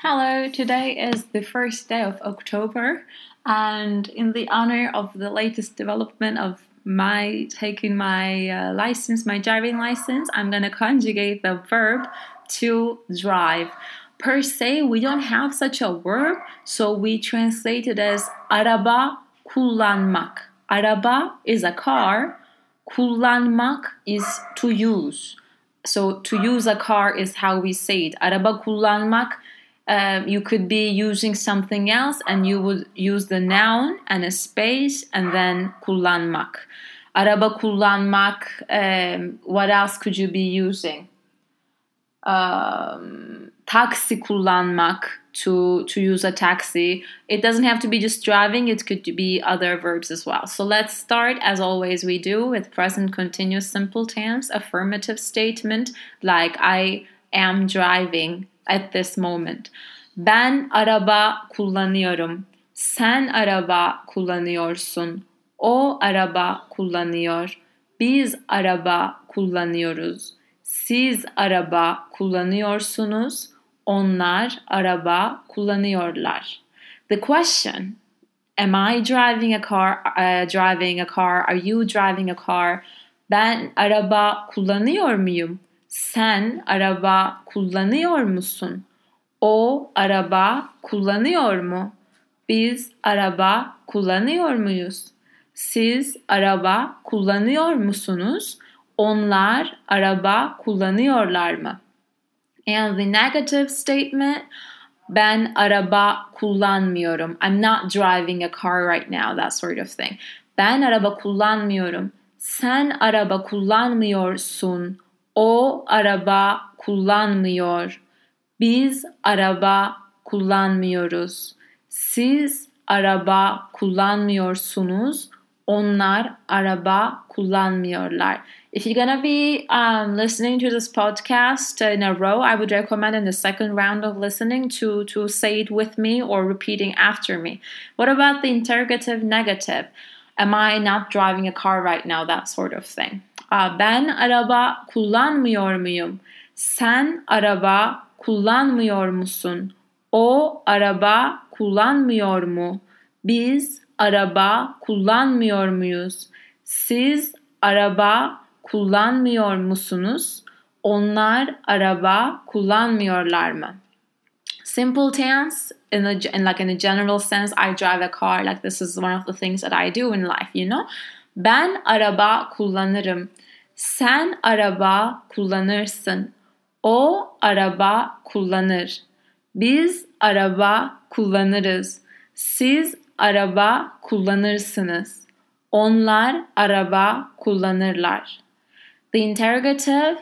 Hello, today is the first day of October, and in the honor of the latest development of my taking my uh, license, my driving license, I'm gonna conjugate the verb to drive. Per se, we don't have such a verb, so we translate it as araba kullanmak. Araba is a car, kullanmak is to use. So to use a car is how we say it. Araba kullanmak um, you could be using something else and you would use the noun and a space and then kullanmak. Araba kullanmak, um, what else could you be using? Um, taksi kullanmak, to, to use a taxi. It doesn't have to be just driving, it could be other verbs as well. So let's start, as always we do, with present continuous simple tense, affirmative statement like I am driving at this moment. Ben araba kullanıyorum. Sen araba kullanıyorsun. O araba kullanıyor. Biz araba kullanıyoruz. Siz araba kullanıyorsunuz. Onlar araba kullanıyorlar. The question Am I driving a car? Uh, driving a car? Are you driving a car? Ben araba kullanıyor muyum? Sen araba kullanıyor musun? O araba kullanıyor mu? Biz araba kullanıyor muyuz? Siz araba kullanıyor musunuz? Onlar araba kullanıyorlar mı? And the negative statement ben araba kullanmıyorum. I'm not driving a car right now, that sort of thing. Ben araba kullanmıyorum. Sen araba kullanmıyorsun. O araba kullanmıyor. Biz araba kullanmıyoruz. Siz araba kullanmıyorsunuz. Onlar araba kullanmıyorlar. If you're gonna be um, listening to this podcast in a row, I would recommend in the second round of listening to to say it with me or repeating after me. What about the interrogative negative? Am I not driving a car right now? That sort of thing. Ben araba kullanmıyor muyum? Sen araba kullanmıyor musun? O araba kullanmıyor mu? Biz araba kullanmıyor muyuz? Siz araba kullanmıyor musunuz? Onlar araba kullanmıyorlar mı? Simple tense in, a, in like in a general sense, I drive a car. Like this is one of the things that I do in life, you know. Ben araba kullanırım. Sen araba kullanırsın. O araba kullanır. Biz araba kullanırız. Siz araba kullanırsınız. Onlar araba kullanırlar. The interrogative,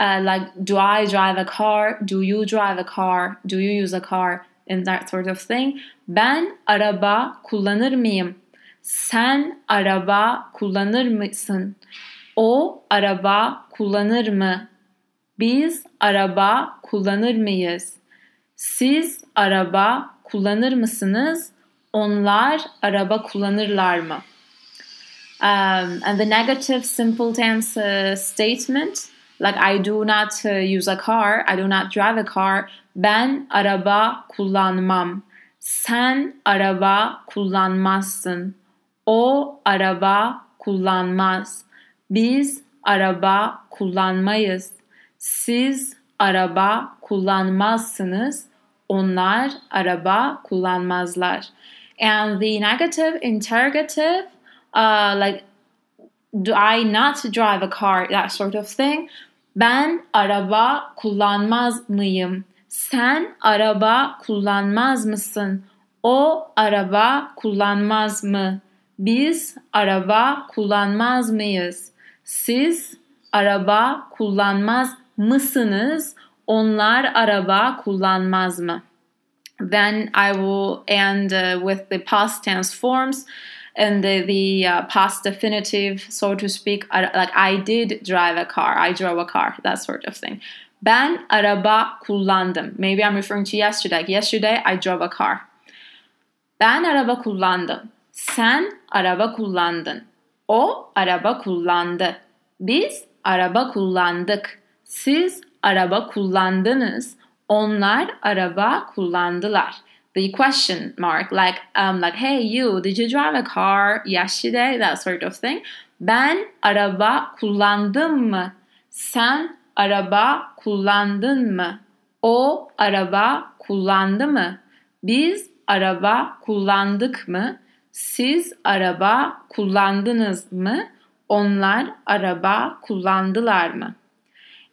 uh, like, do I drive a car? Do you drive a car? Do you use a car? And that sort of thing. Ben araba kullanır mıyım? Sen araba kullanır mısın? O araba kullanır mı? Biz araba kullanır mıyız? Siz araba kullanır mısınız? Onlar araba kullanırlar mı? Um, and the negative simple tense uh, statement, like I do not uh, use a car, I do not drive a car. Ben araba kullanmam. Sen araba kullanmazsın. O araba kullanmaz. Biz araba kullanmayız. Siz araba kullanmazsınız. Onlar araba kullanmazlar. And the negative interrogative uh, like do I not drive a car that sort of thing. Ben araba kullanmaz mıyım? Sen araba kullanmaz mısın? O araba kullanmaz mı? Biz araba kullanmaz mıyız? Siz araba kullanmaz mısınız? Onlar araba kullanmaz mı? Then I will end uh, with the past tense forms and the, the uh, past definitive, so to speak. Like I did drive a car, I drove a car, that sort of thing. Ben araba kullandım. Maybe I'm referring to yesterday. Yesterday I drove a car. Ben araba kullandım. Sen araba kullandın. O araba kullandı. Biz araba kullandık. Siz araba kullandınız. Onlar araba kullandılar. The question mark, like um, like hey you, did you drive a car yesterday? That sort of thing. Ben araba kullandım mı? Sen araba kullandın mı? O araba kullandı mı? Biz araba kullandık mı? Siz araba kullandınız mı? Onlar araba kullandılar mı?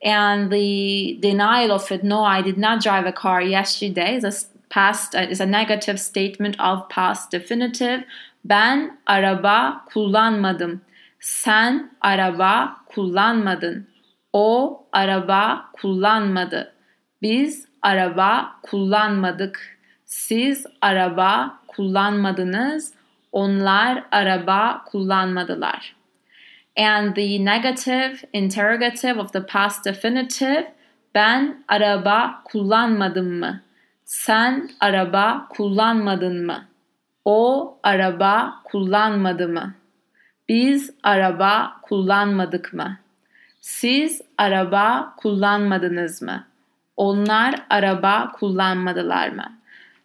And the denial of it, no, I did not drive a car yesterday, is a past is a negative statement of past definitive. Ben araba kullanmadım. Sen araba kullanmadın. O araba kullanmadı. Biz araba kullanmadık. Siz araba kullanmadınız. Onlar araba kullanmadılar. And the negative interrogative of the past definitive ben araba kullanmadım mı? Sen araba kullanmadın mı? O araba kullanmadı mı? Biz araba kullanmadık mı? Siz araba kullanmadınız mı? Onlar araba kullanmadılar mı?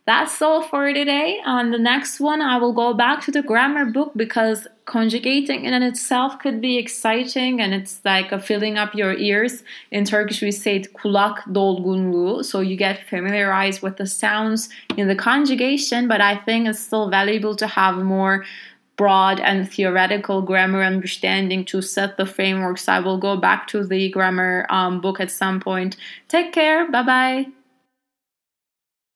That's all for today. On the next one, I will go back to the grammar book because conjugating in and itself could be exciting and it's like filling up your ears. In Turkish, we say kulak dolgunluğu. So you get familiarized with the sounds in the conjugation, but I think it's still valuable to have more broad and theoretical grammar understanding to set the frameworks. I will go back to the grammar um, book at some point. Take care. Bye bye.